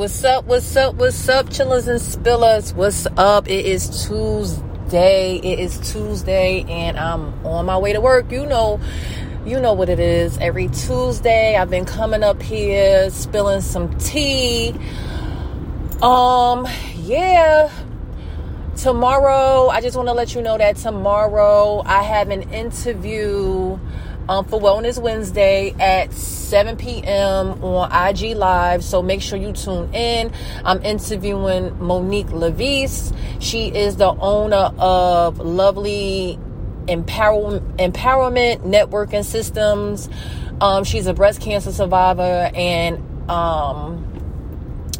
What's up? What's up? What's up, chillers and spillers? What's up? It is Tuesday. It is Tuesday, and I'm on my way to work. You know, you know what it is. Every Tuesday, I've been coming up here spilling some tea. Um, yeah. Tomorrow, I just want to let you know that tomorrow I have an interview um, for Wellness Wednesday at 7 p.m. on IG Live. So make sure you tune in. I'm interviewing Monique Levis. She is the owner of Lovely Empower- Empowerment Networking Systems. Um, she's a breast cancer survivor and um,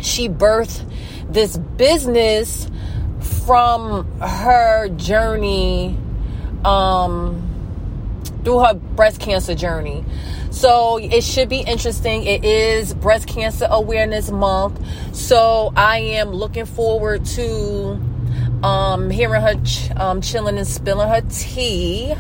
she birthed this business from her journey um, through her breast cancer journey. So it should be interesting. It is Breast Cancer Awareness Month. So I am looking forward to um, hearing her ch- um, chilling and spilling her tea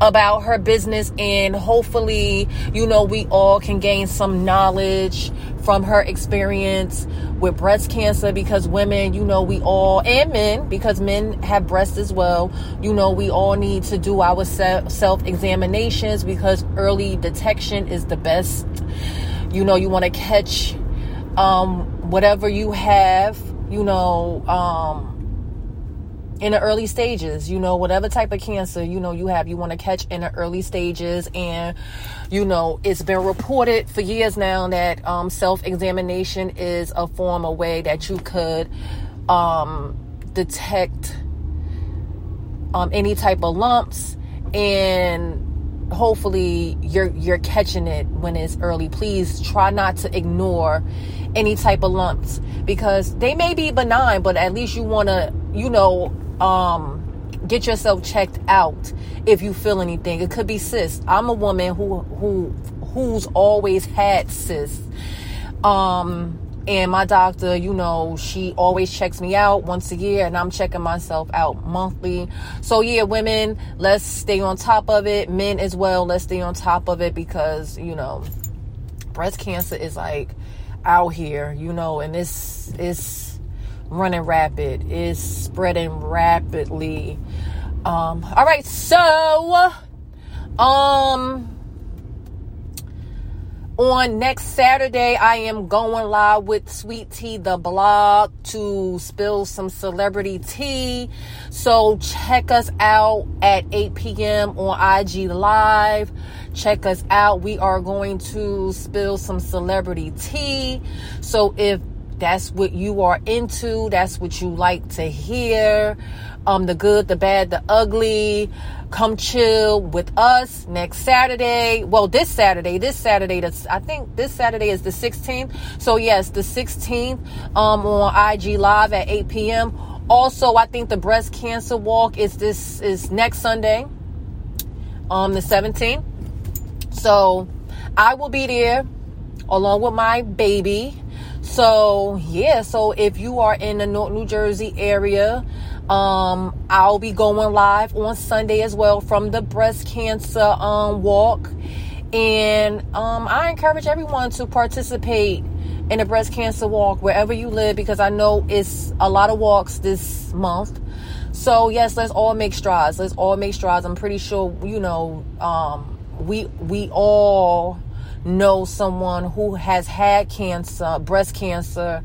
about her business and hopefully you know we all can gain some knowledge from her experience with breast cancer because women you know we all and men because men have breasts as well. You know we all need to do our self examinations because early detection is the best. You know you want to catch um, whatever you have you know um, in the early stages you know whatever type of cancer you know you have you want to catch in the early stages and you know it's been reported for years now that um, self-examination is a form a way that you could um, detect um, any type of lumps and hopefully you're you're catching it when it's early. Please try not to ignore any type of lumps because they may be benign but at least you want to you know um, get yourself checked out if you feel anything. It could be cysts. I'm a woman who who who's always had cysts. Um, and my doctor, you know, she always checks me out once a year, and I'm checking myself out monthly. So, yeah, women, let's stay on top of it. Men as well, let's stay on top of it because, you know, breast cancer is like out here, you know, and it's, it's, running rapid, is spreading rapidly. Um, all right, so um on next Saturday, I am going live with Sweet Tea the blog to spill some celebrity tea. So check us out at 8 p.m. on IG Live. Check us out. We are going to spill some celebrity tea. So if that's what you are into. That's what you like to hear. Um, the good, the bad, the ugly. Come chill with us next Saturday. Well, this Saturday, this Saturday, that's, I think this Saturday is the 16th. So yes, the 16th, um, on IG live at 8 p.m. Also, I think the breast cancer walk is this, is next Sunday, um, the 17th. So I will be there along with my baby so yeah, so if you are in the North New Jersey area, um, I'll be going live on Sunday as well from the breast cancer um, walk, and um, I encourage everyone to participate in the breast cancer walk wherever you live because I know it's a lot of walks this month. So yes, let's all make strides. Let's all make strides. I'm pretty sure you know um, we we all know someone who has had cancer, breast cancer,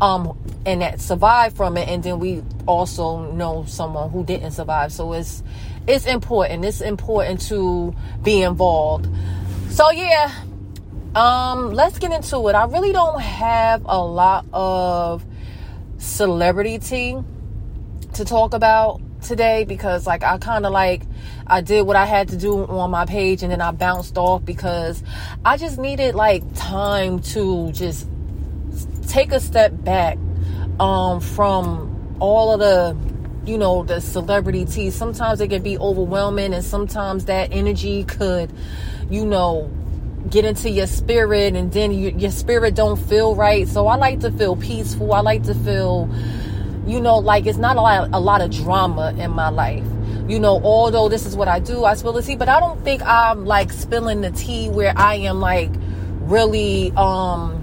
um, and that survived from it, and then we also know someone who didn't survive. So it's it's important. It's important to be involved. So yeah, um, let's get into it. I really don't have a lot of celebrity tea to talk about today because like I kind of like I did what I had to do on my page and then I bounced off because I just needed like time to just take a step back um from all of the you know the celebrity tea. Sometimes it can be overwhelming and sometimes that energy could you know get into your spirit and then you, your spirit don't feel right. So i like to feel peaceful. I like to feel you know, like it's not a lot, a lot of drama in my life. You know, although this is what I do, I spill the tea, but I don't think I'm like spilling the tea where I am like really, um,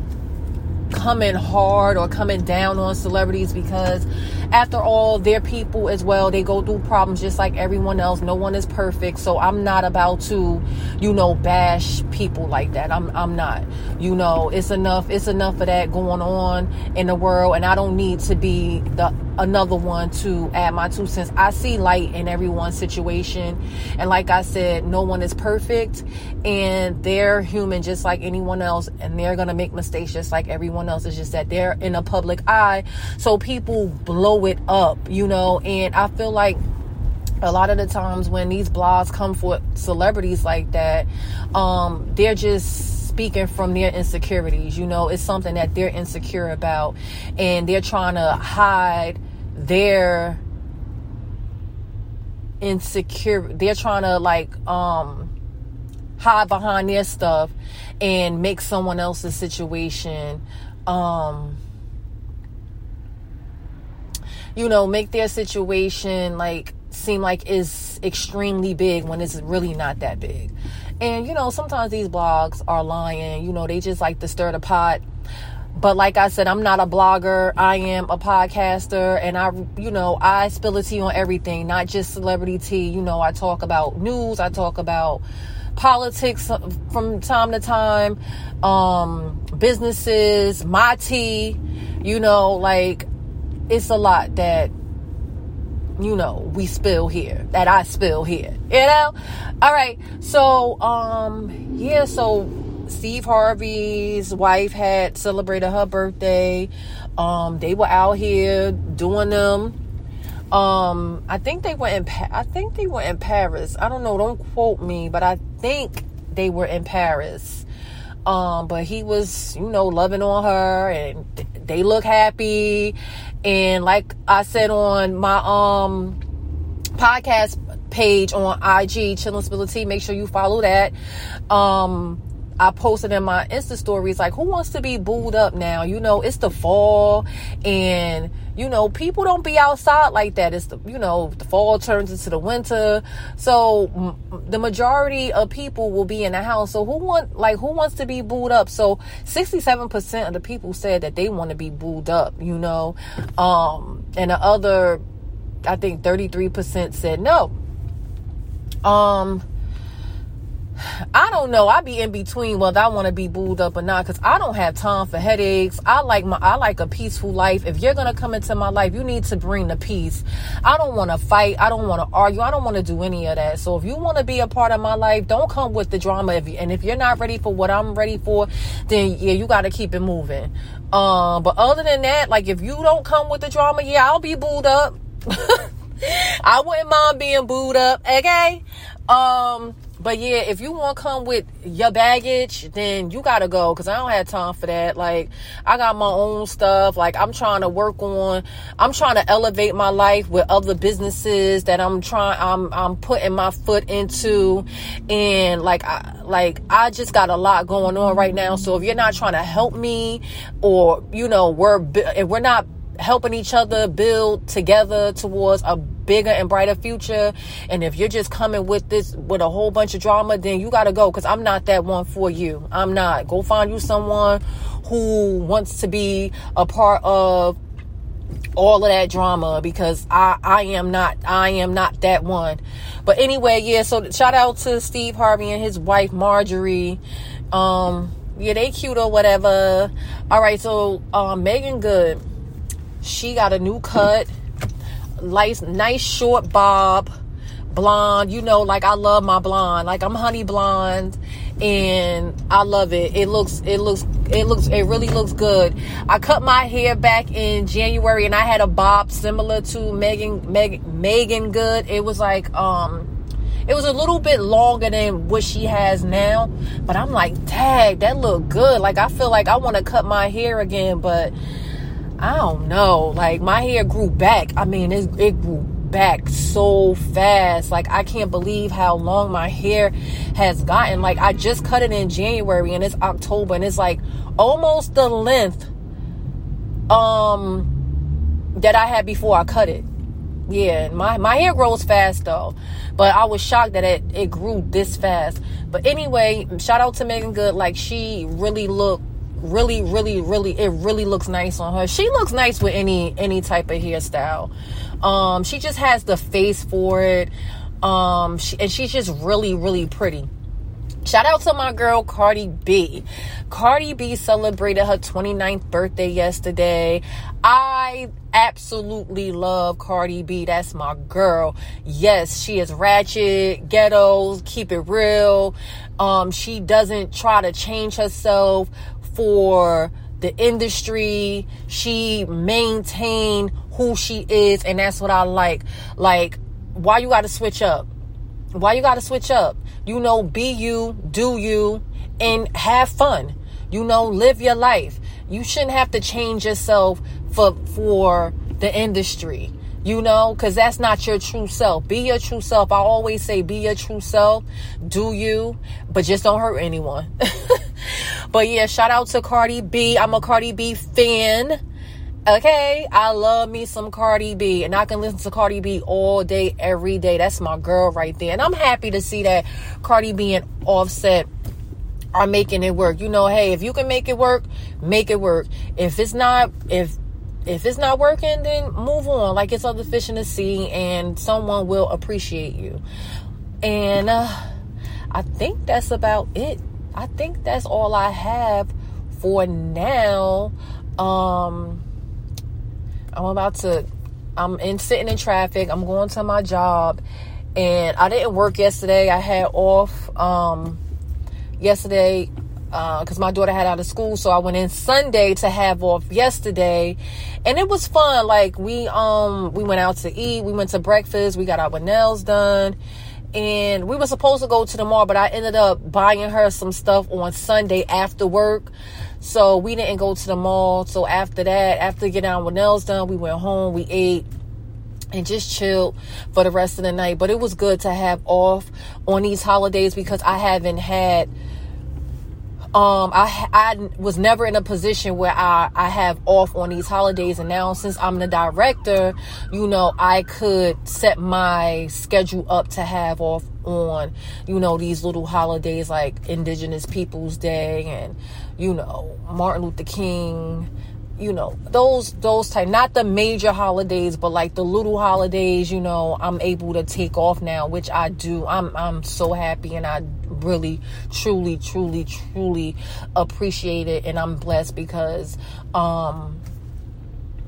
coming hard or coming down on celebrities because after all they're people as well. They go through problems just like everyone else. No one is perfect. So i'm not about to you know bash people like that. I'm i'm not. You know it's enough it's enough of that going on in the world. And i don't need to be the another one to add my two cents. I see light in everyone's situation. And like i said no one is perfect. And they're human just like anyone else. And they're gonna make mistakes just like everyone else. It's just that they're in a public eye. So people blow it up you know? And i feel like a lot of the times when these blogs come for celebrities like that um, they're just speaking from their insecurities you know? It's something that they're insecure about and they're trying to hide their insecure they're trying to like um hide behind their stuff and make someone else's situation um you know make their situation like seem like is extremely big when it's really not that big and you know sometimes these blogs are lying you know they just like to stir the pot but like I said, I'm not a blogger. I am a podcaster and I, you know, I spill the tea on everything, not just celebrity tea. You know, I talk about news. I talk about politics from time to time, um, businesses, my tea, you know, like it's a lot that you know we spill here that i spill here you know? All right so um yeah so steve harvey's wife had celebrated her birthday. Um they were out here doing them. Um i think they were in pa- i think they were in paris. I don't know don't quote me but i think they were in paris. Um but he was you know loving on her and they look happy and like I said on my um podcast page on IG, Chillin' Spility, make sure you follow that. Um I posted in my Insta stories like, who wants to be booed up now? You know, it's the fall and you know, people don't be outside like that. It's the, you know, the fall turns into the winter. So m- the majority of people will be in the house. So who want, like, who wants to be booed up? So 67% of the people said that they want to be booed up, you know, um, and the other, I think 33% said no. Um, I don't know. I be in between whether I want to be booed up or not because I don't have time for headaches. I like my I like a peaceful life. If you're gonna come into my life, you need to bring the peace. I don't want to fight. I don't want to argue. I don't want to do any of that. So if you want to be a part of my life, don't come with the drama. If you, and if you're not ready for what I'm ready for, then yeah, you got to keep it moving. Um, but other than that, like if you don't come with the drama, yeah, I'll be booed up. I wouldn't mind being booed up. Okay. Um but yeah, if you want to come with your baggage, then you gotta go because I don't have time for that. Like, I got my own stuff. Like, I'm trying to work on. I'm trying to elevate my life with other businesses that I'm trying. I'm I'm putting my foot into, and like I like I just got a lot going on right now. So if you're not trying to help me, or you know, we're if we're not helping each other build together towards a bigger and brighter future. And if you're just coming with this with a whole bunch of drama, then you gotta go because I'm not that one for you. I'm not. Go find you someone who wants to be a part of all of that drama because I I am not I am not that one. But anyway, yeah, so shout out to Steve Harvey and his wife Marjorie. Um yeah, they cute or whatever. All right, so um Meagan Good she got a new cut, nice, nice short bob, blonde. You know, like I love my blonde. Like I'm honey blonde, and I love it. It looks, it looks, it looks, it really looks good. I cut my hair back in January, and I had a bob similar to Megan, Meagan, Megan Good. It was like, um, it was a little bit longer than what she has now, but I'm like, tag, that look good. Like I feel like I want to cut my hair again, but I don't know. Like my hair grew back. I mean, it, it grew back so fast. Like I can't believe how long my hair has gotten. Like I just cut it in January and it's October and it's like almost the length um that I had before I cut it. Yeah, my my hair grows fast though. But I was shocked that it it grew this fast. But anyway, shout out to Meagan Good. Like she really looked really, really, really, it really looks nice on her. She looks nice with any any type of hairstyle. Um, she just has the face for it. Um, she, and she's just really, really pretty. Shout out to my girl Cardi B. Cardi B celebrated her 29th birthday yesterday. I absolutely love Cardi B. That's my girl. Yes, she is ratchet, ghetto, keep it real. Um, she doesn't try to change herself for the industry. She maintain who she is, and that's what I like. Like, why you gotta switch up? Why you gotta switch up? You know, be you, do you, and have fun. You know, live your life. You shouldn't have to change yourself for for the industry. You know, because that's not your true self. Be your true self. I always say, be your true self. Do you, but just don't hurt anyone. but yeah, shout out to Cardi B. I'm a Cardi B fan. Okay, I love me some Cardi B, and I can listen to Cardi B all day, every day. That's my girl right there, and I'm happy to see that Cardi B and Offset are making it work. You know, hey, if you can make it work, make it work. If it's not, if if it's not working, then move on. Like it's other fish in the sea, and someone will appreciate you. And uh, I think that's about it. I think that's all I have for now. Um I'm about to, I'm in sitting in traffic. I'm going to my job, and I didn't work yesterday. I had off um, yesterday because uh, my daughter had out of school, so I went in Sunday to have off yesterday, and it was fun. Like we um we went out to eat, we went to breakfast, we got our nails done, and we were supposed to go to the mall, but I ended up buying her some stuff on Sunday after work. So we didn't go to the mall. So after that, after getting our nails done, we went home, we ate and just chilled for the rest of the night. But it was good to have off on these holidays because I haven't had um I I was never in a position where I I have off on these holidays and now since I'm the director, you know, I could set my schedule up to have off on, you know, these little holidays like Indigenous Peoples Day and you know, Martin Luther King, you know, those those type not the major holidays, but like the little holidays, you know, I'm able to take off now, which I do. I'm I'm so happy and I really truly truly truly appreciate it and I'm blessed because um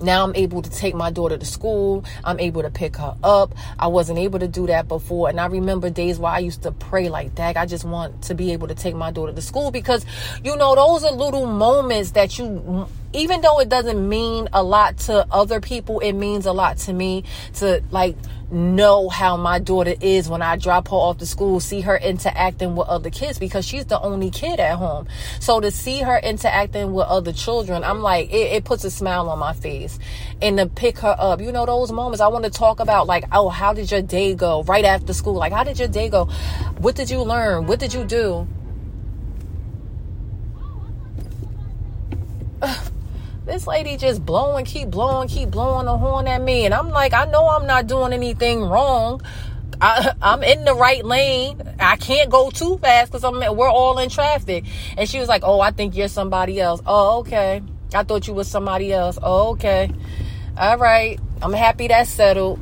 now I'm able to take my daughter to school. I'm able to pick her up. I wasn't able to do that before. And I remember days where I used to pray like that. I just want to be able to take my daughter to school because, you know, those are little moments that you, even though it doesn't mean a lot to other people, it means a lot to me to like, know how my daughter is when I drop her off to school, see her interacting with other kids because she's the only kid at home. So to see her interacting with other children, I'm like, it, it puts a smile on my face. And to pick her up, you know, those moments I want to talk about, like, oh, how did your day go right after school? Like, how did your day go? What did you learn? What did you do? this lady just blowing, keep blowing, keep blowing the horn at me. And I'm like, I know I'm not doing anything wrong. I, am in the right lane. I can't go too fast because I'm we're all in traffic. And she was like, "Oh, I think you're somebody else." Oh, okay. I thought you was somebody else. Oh, okay. All right. I'm happy that's settled.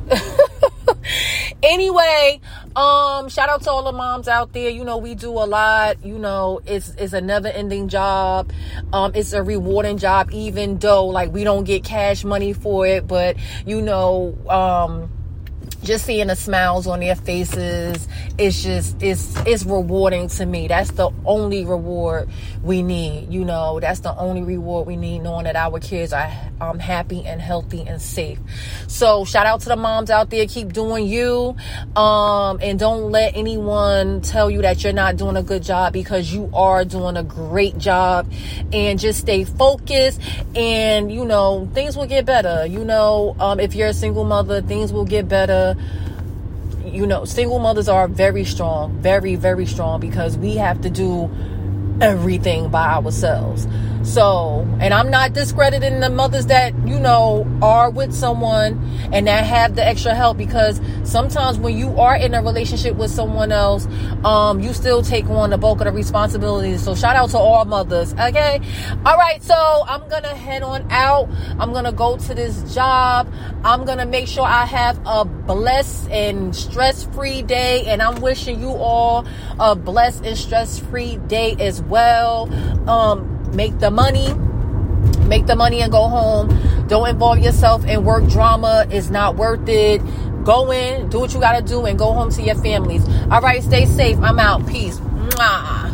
anyway, um, shout out to all the moms out there. You know, we do a lot. You know, it's it's a never ending job. Um, it's a rewarding job, even though like we don't get cash money for it, but you know, um just seeing the smiles on their faces it's just it's it's rewarding to me. That's the only reward we need you know? That's the only reward we need knowing that our kids are um, happy and healthy and safe. So shout out to the moms out there. Keep doing you. Um, and don't let anyone tell you that you're not doing a good job because you are doing a great job. And just stay focused and you know things will get better you know? Um, if you're a single mother things will get better you know, single mothers are very strong, very, very strong because we have to do everything by ourselves. So, and I'm not discrediting the mothers that, you know, are with someone and that have the extra help because sometimes when you are in a relationship with someone else, um, you still take on the bulk of the responsibilities. So shout out to all mothers. Okay. All right. So I'm to head on out. I'm to go to this job. I'm to make sure I have a blessed and stress free day. And I'm wishing you all a blessed and stress free day as well. Um, make the money make the money and go home. Don't involve yourself in work drama. It's not worth it. Go in do what you gotta do and go home to your families. All right stay safe. I'm out. Peace. Mwah.